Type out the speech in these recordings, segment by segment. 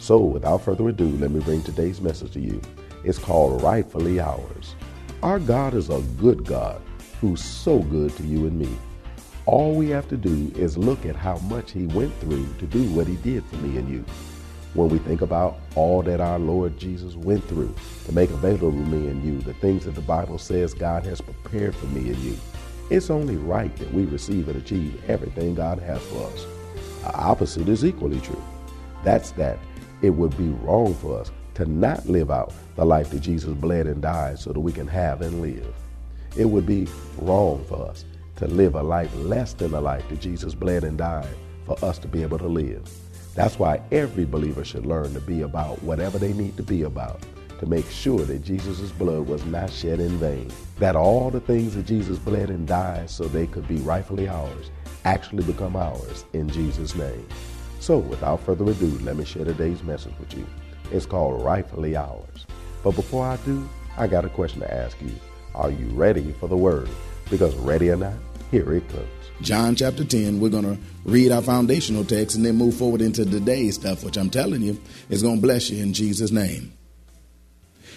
So, without further ado, let me bring today's message to you. It's called Rightfully Ours. Our God is a good God who's so good to you and me. All we have to do is look at how much He went through to do what He did for me and you. When we think about all that our Lord Jesus went through to make available to me and you, the things that the Bible says God has prepared for me and you, it's only right that we receive and achieve everything God has for us. The opposite is equally true. That's that it would be wrong for us to not live out the life that Jesus bled and died so that we can have and live. It would be wrong for us to live a life less than the life that Jesus bled and died for us to be able to live. That's why every believer should learn to be about whatever they need to be about to make sure that Jesus' blood was not shed in vain. That all the things that Jesus bled and died so they could be rightfully ours actually become ours in Jesus' name. So, without further ado, let me share today's message with you. It's called Rightfully Ours. But before I do, I got a question to ask you. Are you ready for the word? Because ready or not, here it comes. John chapter 10, we're going to read our foundational text and then move forward into today's stuff, which I'm telling you is going to bless you in Jesus' name.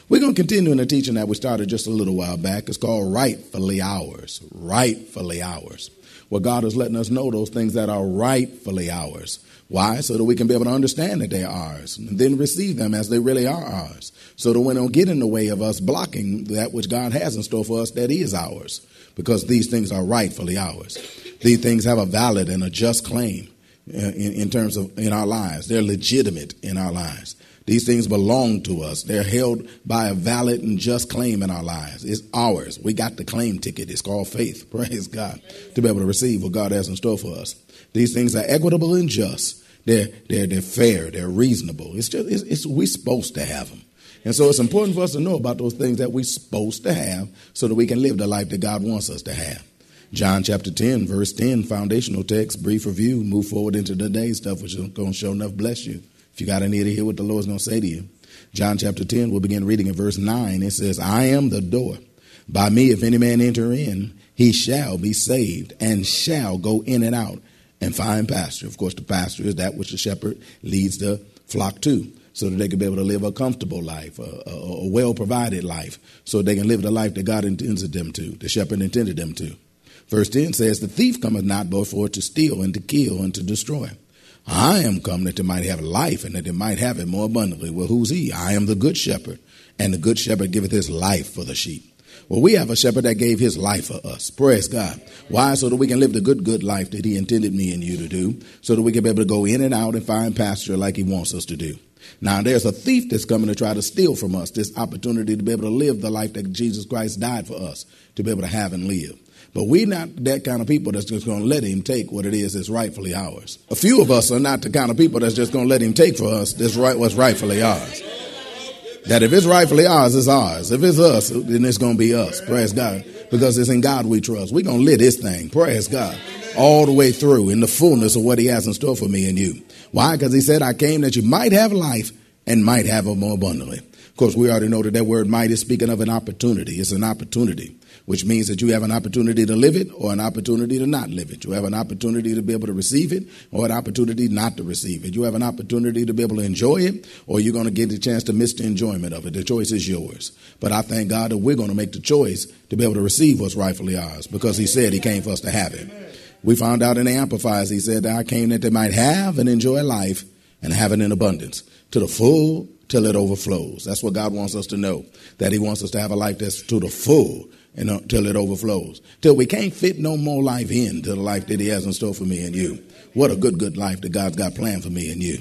We're going to continue in the teaching that we started just a little while back. It's called Rightfully Ours. Rightfully Ours. Where God is letting us know those things that are rightfully ours. Why? So that we can be able to understand that they're ours and then receive them as they really are ours. So that we don't get in the way of us blocking that which God has in store for us that is ours. Because these things are rightfully ours. These things have a valid and a just claim uh, in, in terms of in our lives. They're legitimate in our lives. These things belong to us. They're held by a valid and just claim in our lives. It's ours. We got the claim ticket. It's called faith. Praise God. To be able to receive what God has in store for us. These things are equitable and just. They're, they're, they're fair. They're reasonable. It's just, it's, it's, we're supposed to have them. And so it's important for us to know about those things that we're supposed to have so that we can live the life that God wants us to have. John chapter 10, verse 10, foundational text, brief review, move forward into today's stuff, which is going to show enough bless you. If you got an ear to hear what the Lord's going to say to you. John chapter 10, we'll begin reading in verse 9. It says, I am the door. By me, if any man enter in, he shall be saved and shall go in and out and find pasture. Of course, the pasture is that which the shepherd leads the flock to so that they can be able to live a comfortable life, a, a, a well provided life, so they can live the life that God intended them to, the shepherd intended them to. Verse 10 says, The thief cometh not but for to steal and to kill and to destroy. I am come that they might have life and that they might have it more abundantly. Well, who's he? I am the good shepherd, and the good shepherd giveth his life for the sheep. Well, we have a shepherd that gave his life for us. Praise God. Why? So that we can live the good, good life that he intended me and you to do, so that we can be able to go in and out and find pasture like he wants us to do. Now, there's a thief that's coming to try to steal from us this opportunity to be able to live the life that Jesus Christ died for us to be able to have and live. But we're not that kind of people that's just going to let him take what it is that's rightfully ours. A few of us are not the kind of people that's just going to let him take for us this right what's rightfully ours. That if it's rightfully ours, it's ours. If it's us, then it's going to be us. Praise God. Because it's in God we trust. We're going to live this thing. Praise God. All the way through in the fullness of what he has in store for me and you. Why? Because he said, I came that you might have life and might have it more abundantly. Of course, we already know that that word might is speaking of an opportunity. It's an opportunity which means that you have an opportunity to live it or an opportunity to not live it. You have an opportunity to be able to receive it or an opportunity not to receive it. You have an opportunity to be able to enjoy it or you're going to get the chance to miss the enjoyment of it. The choice is yours. But I thank God that we're going to make the choice to be able to receive what's rightfully ours because He said He came for us to have it. We found out in the Amplified, He said that I came that they might have and enjoy life and have it in abundance to the full till it overflows. That's what God wants us to know, that He wants us to have a life that's to the full and uh, until it overflows. Till we can't fit no more life in into the life that He has in store for me and you. What a good, good life that God's got planned for me and you.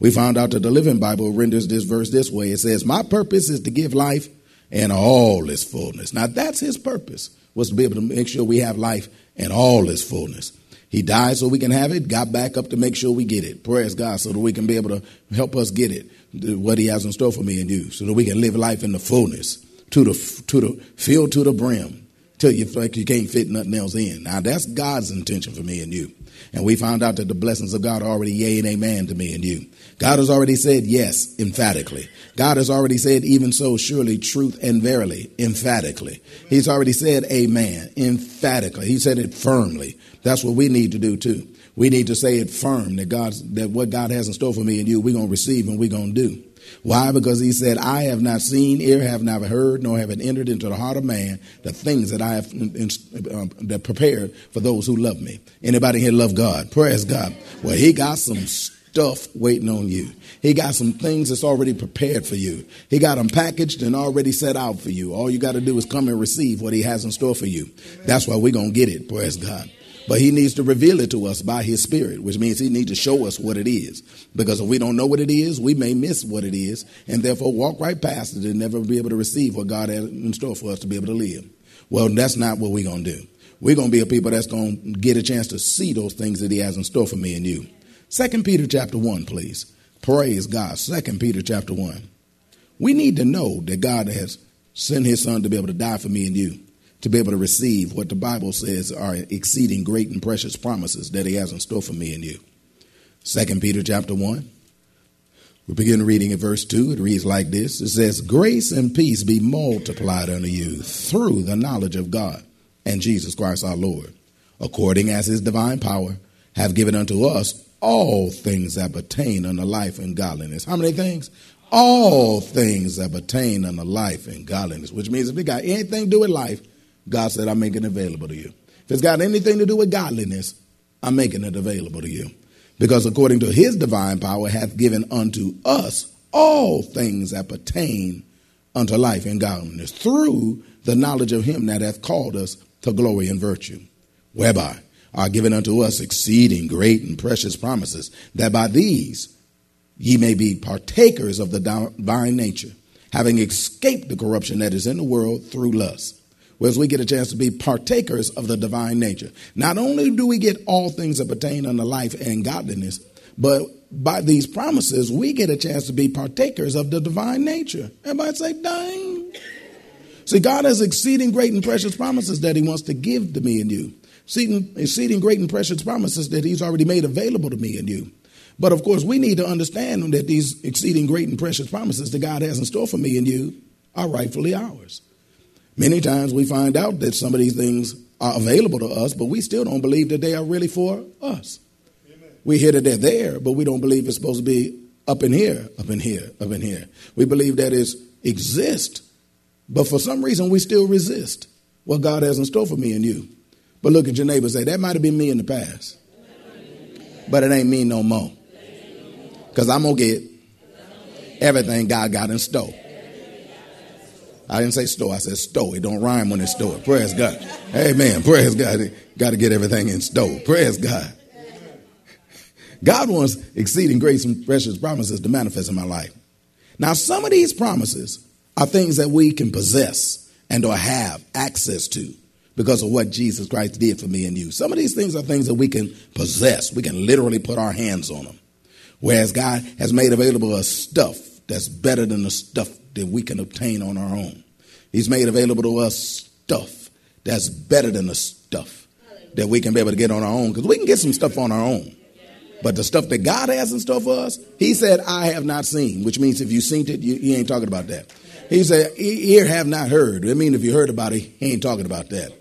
We found out that the Living Bible renders this verse this way. It says, My purpose is to give life in all its fullness. Now that's His purpose, was to be able to make sure we have life in all its fullness. He died so we can have it, got back up to make sure we get it. Praise God, so that we can be able to help us get it. What He has in store for me and you, so that we can live life in the fullness, to the to the filled to the brim, till you like you can't fit nothing else in. Now that's God's intention for me and you. And we found out that the blessings of God are already yea and amen to me and you. God has already said yes, emphatically. God has already said, even so, surely, truth and verily, emphatically. He's already said amen, emphatically. He said it firmly. That's what we need to do too. We need to say it firm that God's, that what God has in store for me and you, we're to receive and we're to do. Why? Because he said, I have not seen, ear have not heard, nor have it entered into the heart of man the things that I have um, that prepared for those who love me. Anybody here love God? Praise God. Well, he got some stuff waiting on you. He got some things that's already prepared for you. He got them packaged and already set out for you. All you got to do is come and receive what he has in store for you. That's why we're going to get it. Praise God. But he needs to reveal it to us by his spirit, which means he needs to show us what it is. Because if we don't know what it is, we may miss what it is and therefore walk right past it and never be able to receive what God has in store for us to be able to live. Well, that's not what we're going to do. We're going to be a people that's going to get a chance to see those things that he has in store for me and you. Second Peter chapter 1, please. Praise God. Second Peter chapter 1. We need to know that God has sent his son to be able to die for me and you to be able to receive what the Bible says are exceeding great and precious promises that he has in store for me and you. Second Peter chapter 1. We begin reading at verse 2. It reads like this It says, Grace and peace be multiplied unto you through the knowledge of God and Jesus Christ our Lord, according as his divine power have given unto us all things that pertain unto life and godliness. How many things? All things that pertain unto life and godliness, which means if it got anything to do with life, God said, I'm making it available to you. If it's got anything to do with godliness, I'm making it available to you. Because according to his divine power hath given unto us all things that pertain unto life and godliness through the knowledge of him that hath called us to glory and virtue, whereby are given unto us exceeding great and precious promises, that by these ye may be partakers of the divine nature, having escaped the corruption that is in the world through lust whereas we get a chance to be partakers of the divine nature. Not only do we get all things that pertain unto life and godliness, but by these promises, we get a chance to be partakers of the divine nature. Everybody say, dang. See, God has exceeding great and precious promises that He wants to give to me and you. Exceeding, exceeding great and precious promises that He's already made available to me and you. But of course, we need to understand that these exceeding great and precious promises that God has in store for me and you are rightfully ours. Many times we find out that some of these things are available to us, but we still don't believe that they are really for us. Amen. We hear that they're there, but we don't believe it's supposed to be up in here, up in here, up in here. We believe that it exists, but for some reason we still resist what God has in store for me and you. But look at your neighbor say, that might have been me in the past, but it ain't me no more. Because I'm going to get everything God got in store. I didn't say store. I said store. It don't rhyme when it's store. Praise God. Amen. Praise God. Got to get everything in store. Praise God. God wants exceeding grace and precious promises to manifest in my life. Now, some of these promises are things that we can possess and or have access to because of what Jesus Christ did for me and you. Some of these things are things that we can possess. We can literally put our hands on them. Whereas God has made available us stuff that's better than the stuff that we can obtain on our own. He's made available to us stuff that's better than the stuff that we can be able to get on our own because we can get some stuff on our own. But the stuff that God has in store for us, He said, I have not seen, which means if you've seen it, you, ain't talking about that. He said, ear have not heard. I mean, if you heard about it, he ain't talking about that.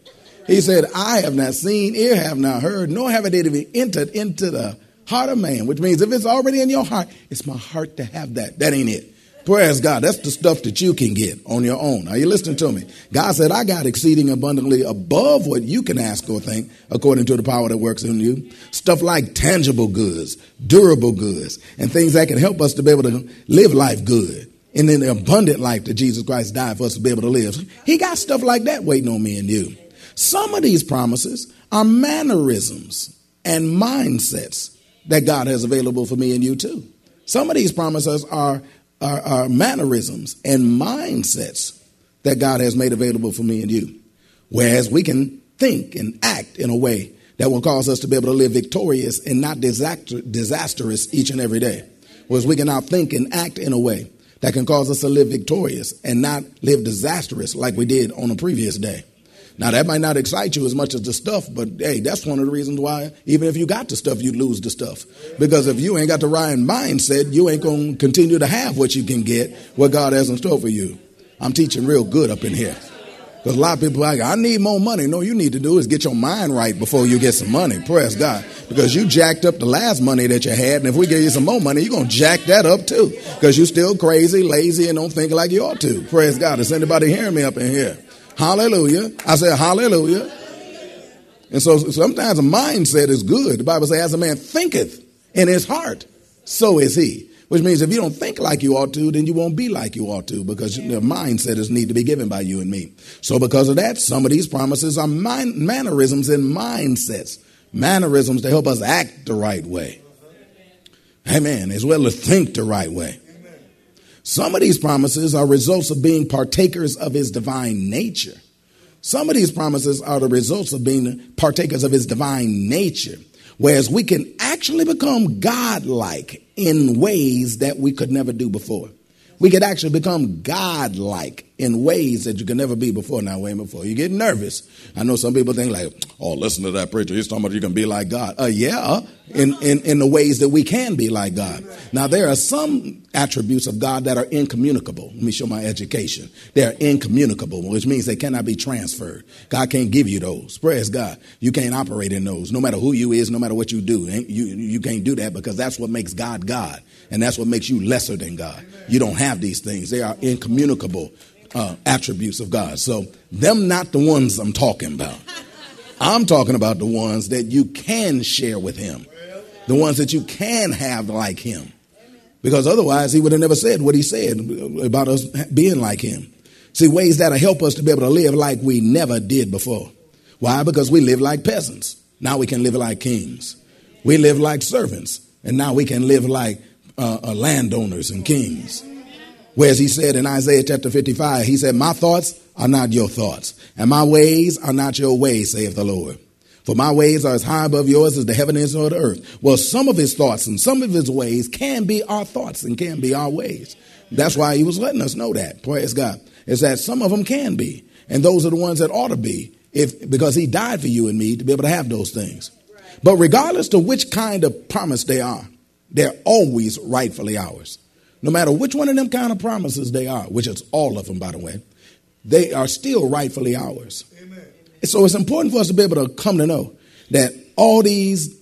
He said, I have not seen, ear have not heard, nor have it even entered into the heart of man, which means if it's already in your heart, it's my heart to have that. That ain't it. Praise God. That's the stuff that you can get on your own. Are you listening to me? God said, I got exceeding abundantly above what you can ask or think according to the power that works in you. Stuff like tangible goods, durable goods, and things that can help us to be able to live life good. And then the abundant life that Jesus Christ died for us to be able to live. He got stuff like that waiting on me and you. Some of these promises are mannerisms and mindsets that God has available for me and you too. Some of these promises are are, are mannerisms and mindsets that God has made available for me and you. Whereas we can think and act in a way that will cause us to be able to live victorious and not disaster, disastrous each and every day. Whereas we can now think and act in a way that can cause us to live victorious and not live disastrous like we did on a previous day. Now that might not excite you as much as the stuff, but hey, that's one of the reasons why even if you got the stuff, you lose the stuff. Because if you ain't got the right mindset, you ain't gonna continue to have what you can get, what God has in store for you. I'm teaching real good up in here. Because a lot of people are like, I need more money. No, you need to do is get your mind right before you get some money. Praise God. Because you jacked up the last money that you had, and if we give you some more money, you're gonna jack that up too. Because you're still crazy, lazy, and don't think like you ought to. Praise God. Is anybody hearing me up in here? Hallelujah. I said hallelujah. And so sometimes a mindset is good. The Bible says, as a man thinketh in his heart, so is he. Which means if you don't think like you ought to, then you won't be like you ought to because the mindset is need to be given by you and me. So because of that, some of these promises are mannerisms and mindsets. Mannerisms to help us act the right way. Amen. As well as think the right way. Some of these promises are results of being partakers of his divine nature. Some of these promises are the results of being partakers of his divine nature. Whereas we can actually become God-like in ways that we could never do before. We could actually become God-like in ways that you could never be before. Now, wait before you get nervous. I know some people think like, "Oh, listen to that preacher. He's talking about you can be like God." Uh, yeah, in, in in the ways that we can be like God. Now, there are some attributes of God that are incommunicable. Let me show my education. They are incommunicable, which means they cannot be transferred. God can't give you those. Praise God. You can't operate in those, no matter who you is, no matter what you do. You you can't do that because that's what makes God God, and that's what makes you lesser than God. You don't have these things. They are incommunicable uh, attributes of God. So, them not the ones I'm talking about. I'm talking about the ones that you can share with Him, the ones that you can have like Him. Because otherwise, He would have never said what He said about us being like Him. See, ways that'll help us to be able to live like we never did before. Why? Because we live like peasants. Now we can live like kings. We live like servants. And now we can live like uh, uh, landowners and kings. Whereas he said in Isaiah chapter 55, he said, My thoughts are not your thoughts, and my ways are not your ways, saith the Lord. For my ways are as high above yours as the heaven is above the earth. Well, some of his thoughts and some of his ways can be our thoughts and can be our ways. That's why he was letting us know that. Praise God. Is that some of them can be. And those are the ones that ought to be. If because he died for you and me to be able to have those things. But regardless to which kind of promise they are, they're always rightfully ours. No matter which one of them kind of promises they are, which is all of them, by the way, they are still rightfully ours. Amen. So it's important for us to be able to come to know that all these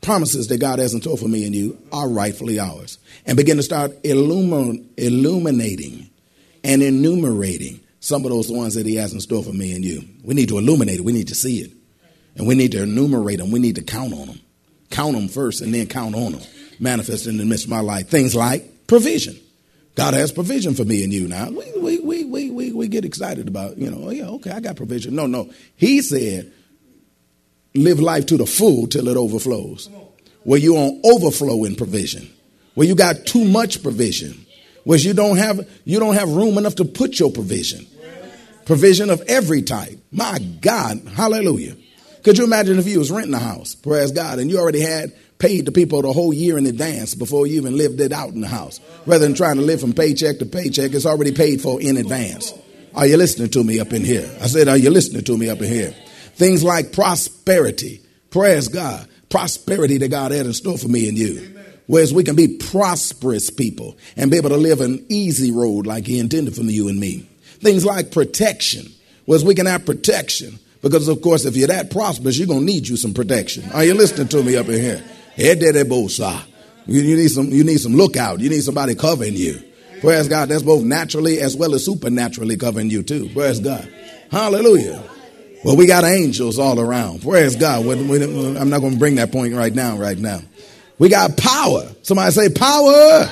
promises that God has in store for me and you are rightfully ours. And begin to start illumin- illuminating and enumerating some of those ones that He has in store for me and you. We need to illuminate it, we need to see it. And we need to enumerate them, we need to count on them. Count them first and then count on them. Manifest in the midst of my life. Things like provision. God has provision for me and you now. We, we, we, we, we, get excited about, you know, oh, yeah, okay, I got provision. No, no. He said, live life to the full till it overflows. Where you on overflow in provision. Where you got too much provision. Where you don't have you don't have room enough to put your provision. Provision of every type. My God, hallelujah. Could you imagine if you was renting a house, praise God, and you already had paid the people the whole year in advance before you even lived it out in the house. Rather than trying to live from paycheck to paycheck, it's already paid for in advance. Are you listening to me up in here? I said, Are you listening to me up in here? Things like prosperity. Praise God. Prosperity that God had in store for me and you. Whereas we can be prosperous people and be able to live an easy road like He intended for you and me. Things like protection. Whereas we can have protection. Because, of course, if you're that prosperous, you're going to need you some protection. Are you listening to me up in here? You, need some, you need some lookout. You need somebody covering you. Praise God. That's both naturally as well as supernaturally covering you too. Praise God. Hallelujah. Well, we got angels all around. Praise God. I'm not going to bring that point right now, right now. We got power. Somebody say power.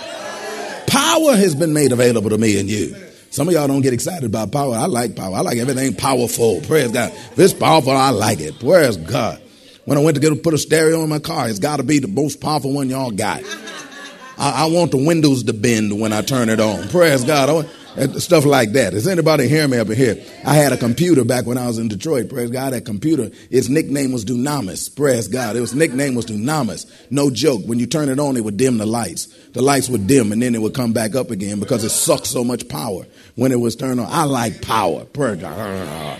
Power has been made available to me and you. Some of y'all don't get excited about power. I like power. I like everything powerful. Praise God. If it's powerful, I like it. Praise God. When I went to get put a stereo in my car, it's got to be the most powerful one y'all got. I, I, want the windows to bend when I turn it on. Praise God. Uh, stuff like that. Is anybody hearing me up in here? I had a computer back when I was in Detroit. Praise God. That computer, its nickname was Dunamis. Praise God. Its nickname was Dunamis. No joke. When you turn it on, it would dim the lights. The lights would dim and then it would come back up again because it sucked so much power when it was turned on. I like power. Praise God.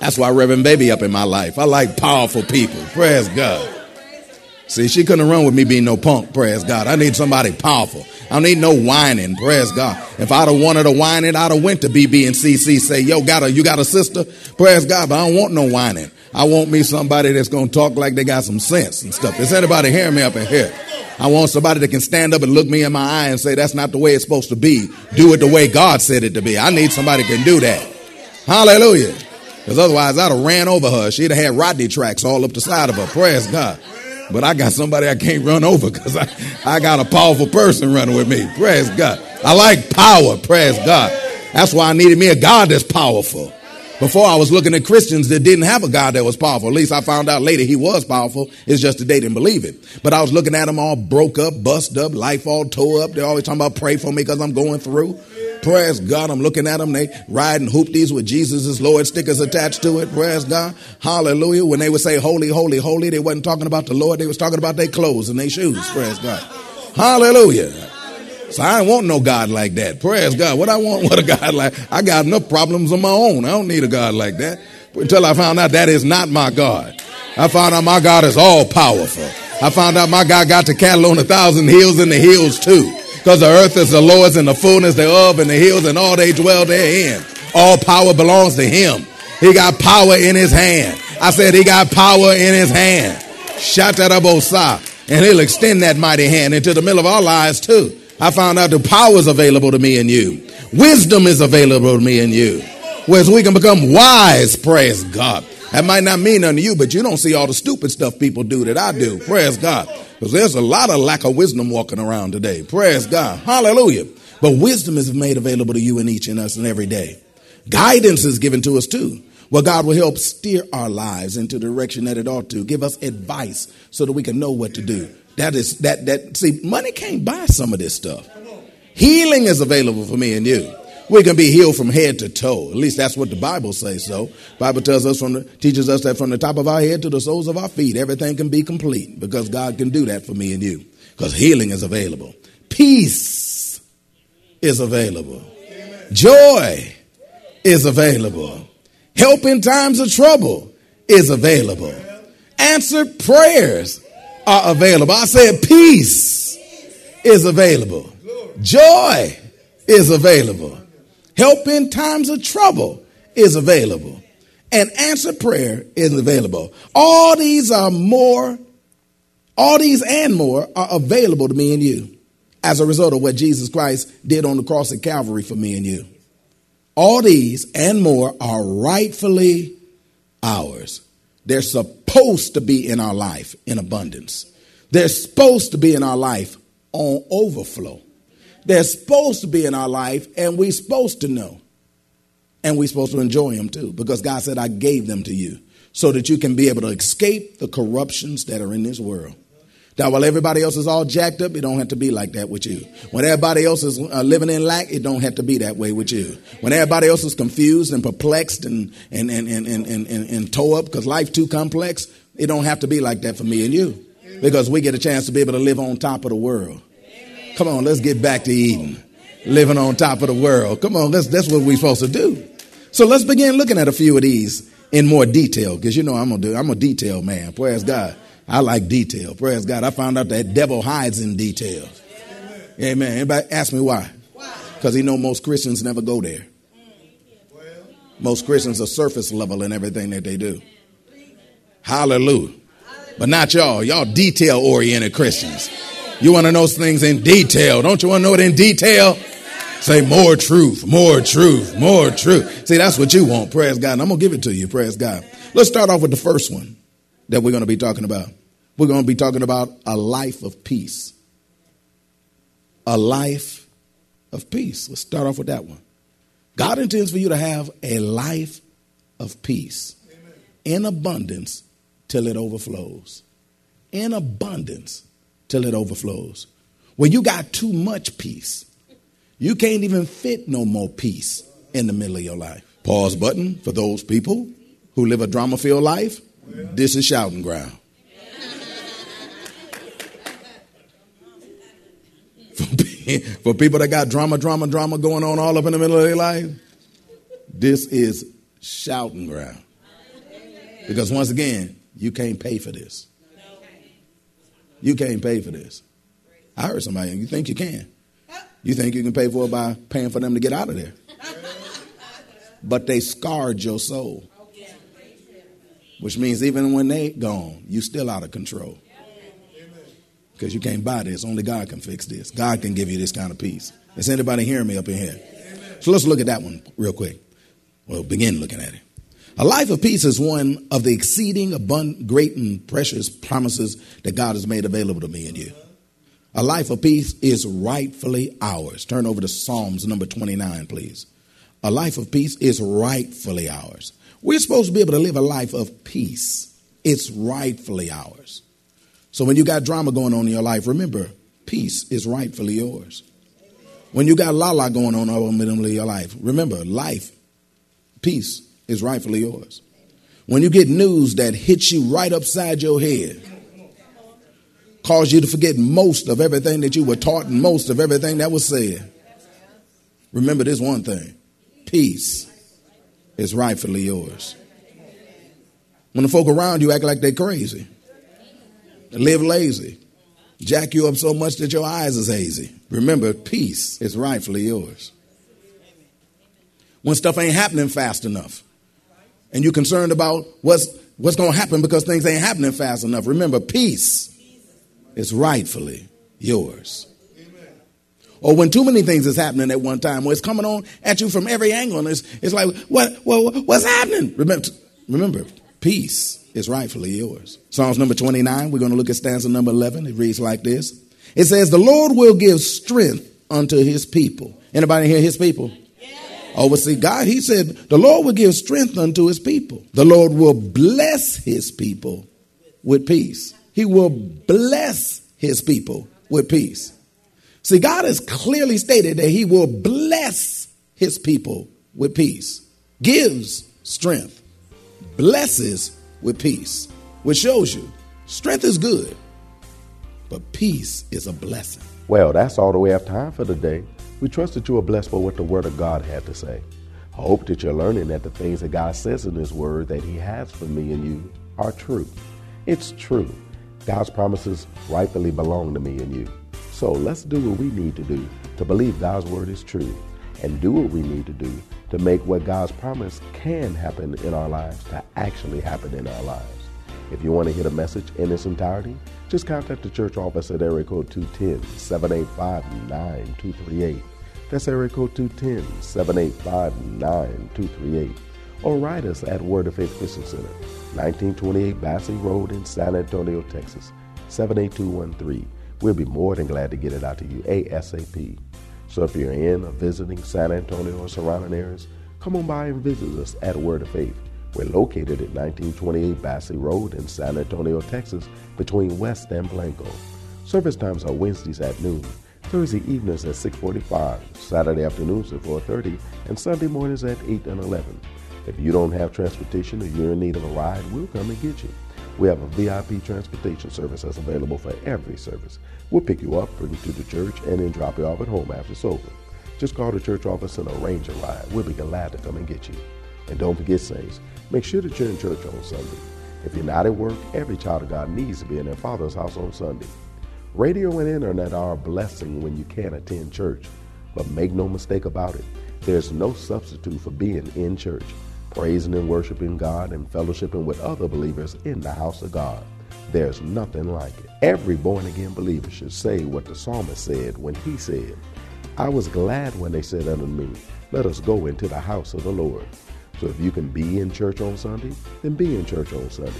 That's why Reverend Baby up in my life. I like powerful people. Praise God. See, she couldn't run with me being no punk, praise God. I need somebody powerful. I don't need no whining, praise God. If I'd have wanted a whining, I'd have went to BB and CC, say, yo, got a, you got a sister? Praise God, but I don't want no whining. I want me somebody that's going to talk like they got some sense and stuff. Is anybody hearing me up in here? I want somebody that can stand up and look me in my eye and say, that's not the way it's supposed to be. Do it the way God said it to be. I need somebody can do that. Hallelujah. Because otherwise I'd have ran over her. She'd have had Rodney tracks all up the side of her. Praise God. But I got somebody I can't run over because I, I got a powerful person running with me. Praise God. I like power. Praise God. That's why I needed me a God that's powerful. Before I was looking at Christians that didn't have a God that was powerful. At least I found out later he was powerful. It's just that they didn't believe it. But I was looking at them all broke up, bust up, life all tore up. They're always talking about pray for me because I'm going through. Praise God. I'm looking at them. They riding hoopties with Jesus' Lord stickers attached to it. Praise God. Hallelujah. When they would say holy, holy, holy, they wasn't talking about the Lord. They was talking about their clothes and their shoes. Praise God. Hallelujah. So I don't want no God like that. Praise God. What I want, what a God like. I got enough problems of my own. I don't need a God like that. Until I found out that is not my God. I found out my God is all powerful. I found out my God got the cattle on a thousand hills and the hills too. Because the earth is the Lord's and the fullness thereof and the hills and all they dwell therein. All power belongs to him. He got power in his hand. I said he got power in his hand. Shatarabosa. And he'll extend that mighty hand into the middle of our lives too. I found out the power is available to me and you. Wisdom is available to me and you. Whereas we can become wise, praise God. That might not mean nothing to you, but you don't see all the stupid stuff people do that I do. Praise God. Because there's a lot of lack of wisdom walking around today. Praise God. Hallelujah. But wisdom is made available to you and each and us and every day. Guidance is given to us too. Well, God will help steer our lives into the direction that it ought to. Give us advice so that we can know what to do. That is that that see, money can't buy some of this stuff. Healing is available for me and you. We can be healed from head to toe. At least that's what the Bible says so. Bible tells us from the, teaches us that from the top of our head to the soles of our feet, everything can be complete because God can do that for me and you. Because healing is available. Peace is available. Joy is available. Help in times of trouble is available. Answered prayers are available. I said peace is available. Joy is available. Help in times of trouble is available. And answer prayer is available. All these are more, all these and more are available to me and you as a result of what Jesus Christ did on the cross at Calvary for me and you. All these and more are rightfully ours. They're supposed to be in our life in abundance. They're supposed to be in our life on overflow. They're supposed to be in our life, and we're supposed to know. And we're supposed to enjoy them too, because God said, I gave them to you so that you can be able to escape the corruptions that are in this world. Now, while everybody else is all jacked up, it don't have to be like that with you. When everybody else is uh, living in lack, it don't have to be that way with you. When everybody else is confused and perplexed and and and and and, and, and, and toe up because life too complex, it don't have to be like that for me and you, because we get a chance to be able to live on top of the world. Come on, let's get back to Eden. Living on top of the world. Come on, that's, that's what we're supposed to do. So let's begin looking at a few of these in more detail, because you know I'm gonna do I'm a detail man. Praise God. I like detail. Praise God. I found out that devil hides in details. Amen. Anybody ask me why? Because he know most Christians never go there. Most Christians are surface level in everything that they do. Hallelujah. But not y'all. Y'all detail oriented Christians. You want to know things in detail. Don't you want to know it in detail? Say more truth, more truth, more truth. See, that's what you want. Praise God. And I'm going to give it to you. Praise God. Let's start off with the first one that we're going to be talking about. We're going to be talking about a life of peace. A life of peace. Let's start off with that one. God intends for you to have a life of peace Amen. in abundance till it overflows. In abundance till it overflows. When you got too much peace, You can't even fit no more peace in the middle of your life. Pause button for those people who live a drama filled life. This is shouting ground. for people that got drama, drama, drama going on all up in the middle of their life, this is shouting ground. Because once again, you can't pay for this. You can't pay for this. I heard somebody, you think you can. You think you can pay for it by paying for them to get out of there. But they scarred your soul. Which means even when they gone, you still out of control. Because you can't buy this. Only God can fix this. God can give you this kind of peace. Is anybody hearing me up in here? So let's look at that one real quick. Well, begin looking at it. A life of peace is one of the exceeding abundant, great and precious promises that God has made available to me and you. A life of peace is rightfully ours. Turn over to Psalms number 29, please. A life of peace is rightfully ours. We're supposed to be able to live a life of peace. It's rightfully ours. So when you got drama going on in your life, remember, peace is rightfully yours. When you got la la going on in your life, remember, life, peace is rightfully yours. When you get news that hits you right upside your head, cause you to forget most of everything that you were taught and most of everything that was said. Remember this one thing peace is rightfully yours. When the folk around you act like they're crazy, live lazy, jack you up so much that your eyes is hazy, remember peace is rightfully yours. When stuff ain't happening fast enough, and you're concerned about what's what's going to happen because things ain't happening fast enough, remember peace is rightfully yours. Or when too many things is happening at one time, where it's coming on at you from every angle, and it's, it's like, what, what, what's happening? Remember, remember, peace is rightfully yours. Psalms number 29, we're going to look at stanza number 11. It reads like this. It says, the Lord will give strength unto his people. Anybody hear his people? Oh, but see, God, he said, the Lord will give strength unto his people. The Lord will bless his people with peace. He will bless his people with peace. See, God has clearly stated that he will bless his people with peace, gives strength, blesses with peace, which shows you strength is good, but peace is a blessing. Well, that's all that we have time for today. We trust that you are blessed by what the Word of God had to say. I hope that you're learning that the things that God says in His Word that He has for me and you are true. It's true. God's promises rightfully belong to me and you. So let's do what we need to do to believe God's word is true and do what we need to do to make what God's promise can happen in our lives to actually happen in our lives. If you want to hear the message in its entirety, just contact the church office at area code 210-785-9238. That's area code 210-785-9238. Or write us at Word of Faith Christian Center, 1928 Basse Road in San Antonio, Texas, 78213. We'll be more than glad to get it out to you ASAP. So if you're in or visiting San Antonio or surrounding areas, come on by and visit us at Word of Faith. We're located at 1928 Basse Road in San Antonio, Texas, between West and Blanco. Service times are Wednesdays at noon, Thursday evenings at 6:45, Saturday afternoons at 4:30, and Sunday mornings at 8 and 11. If you don't have transportation or you're in need of a ride, we'll come and get you. We have a VIP transportation service that's available for every service. We'll pick you up, bring you to the church, and then drop you off at home after over. Just call the church office and arrange a ride. We'll be glad to come and get you. And don't forget, saints, make sure that you're in church on Sunday. If you're not at work, every child of God needs to be in their father's house on Sunday. Radio and internet are a blessing when you can't attend church. But make no mistake about it, there's no substitute for being in church praising and worshiping God and fellowshipping with other believers in the house of God. There's nothing like it. Every born again believer should say what the psalmist said when he said, I was glad when they said unto me, Let us go into the house of the Lord. So if you can be in church on Sunday, then be in church on Sunday.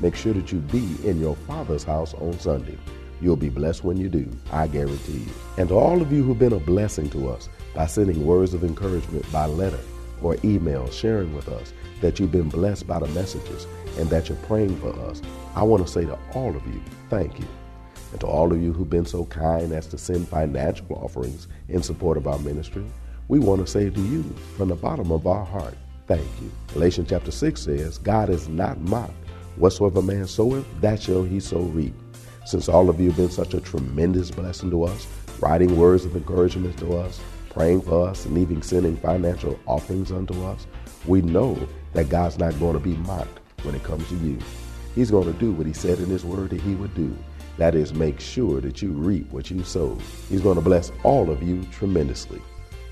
Make sure that you be in your Father's house on Sunday. You'll be blessed when you do, I guarantee you. And to all of you who've been a blessing to us by sending words of encouragement by letter, or email sharing with us that you've been blessed by the messages and that you're praying for us, I want to say to all of you, thank you. And to all of you who've been so kind as to send financial offerings in support of our ministry, we want to say to you from the bottom of our heart, thank you. Galatians chapter 6 says, God is not mocked. Whatsoever man soweth, that shall he so reap. Since all of you have been such a tremendous blessing to us, writing words of encouragement to us, praying for us, and even sending financial offerings unto us, we know that God's not going to be mocked when it comes to you. He's going to do what he said in his word that he would do. That is, make sure that you reap what you sow. He's going to bless all of you tremendously.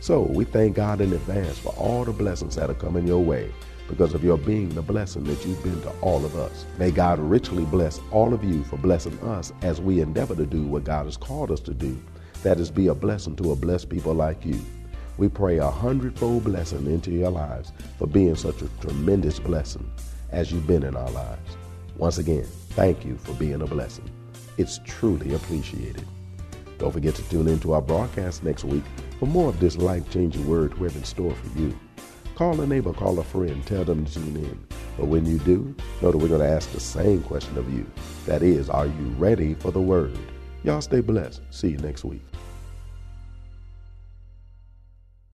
So we thank God in advance for all the blessings that are coming your way because of your being the blessing that you've been to all of us. May God richly bless all of you for blessing us as we endeavor to do what God has called us to do. That is, be a blessing to a blessed people like you. We pray a hundredfold blessing into your lives for being such a tremendous blessing as you've been in our lives. Once again, thank you for being a blessing. It's truly appreciated. Don't forget to tune in to our broadcast next week for more of this life changing word we have in store for you. Call a neighbor, call a friend, tell them to tune in. But when you do, know that we're going to ask the same question of you. That is, are you ready for the word? Y'all stay blessed. See you next week.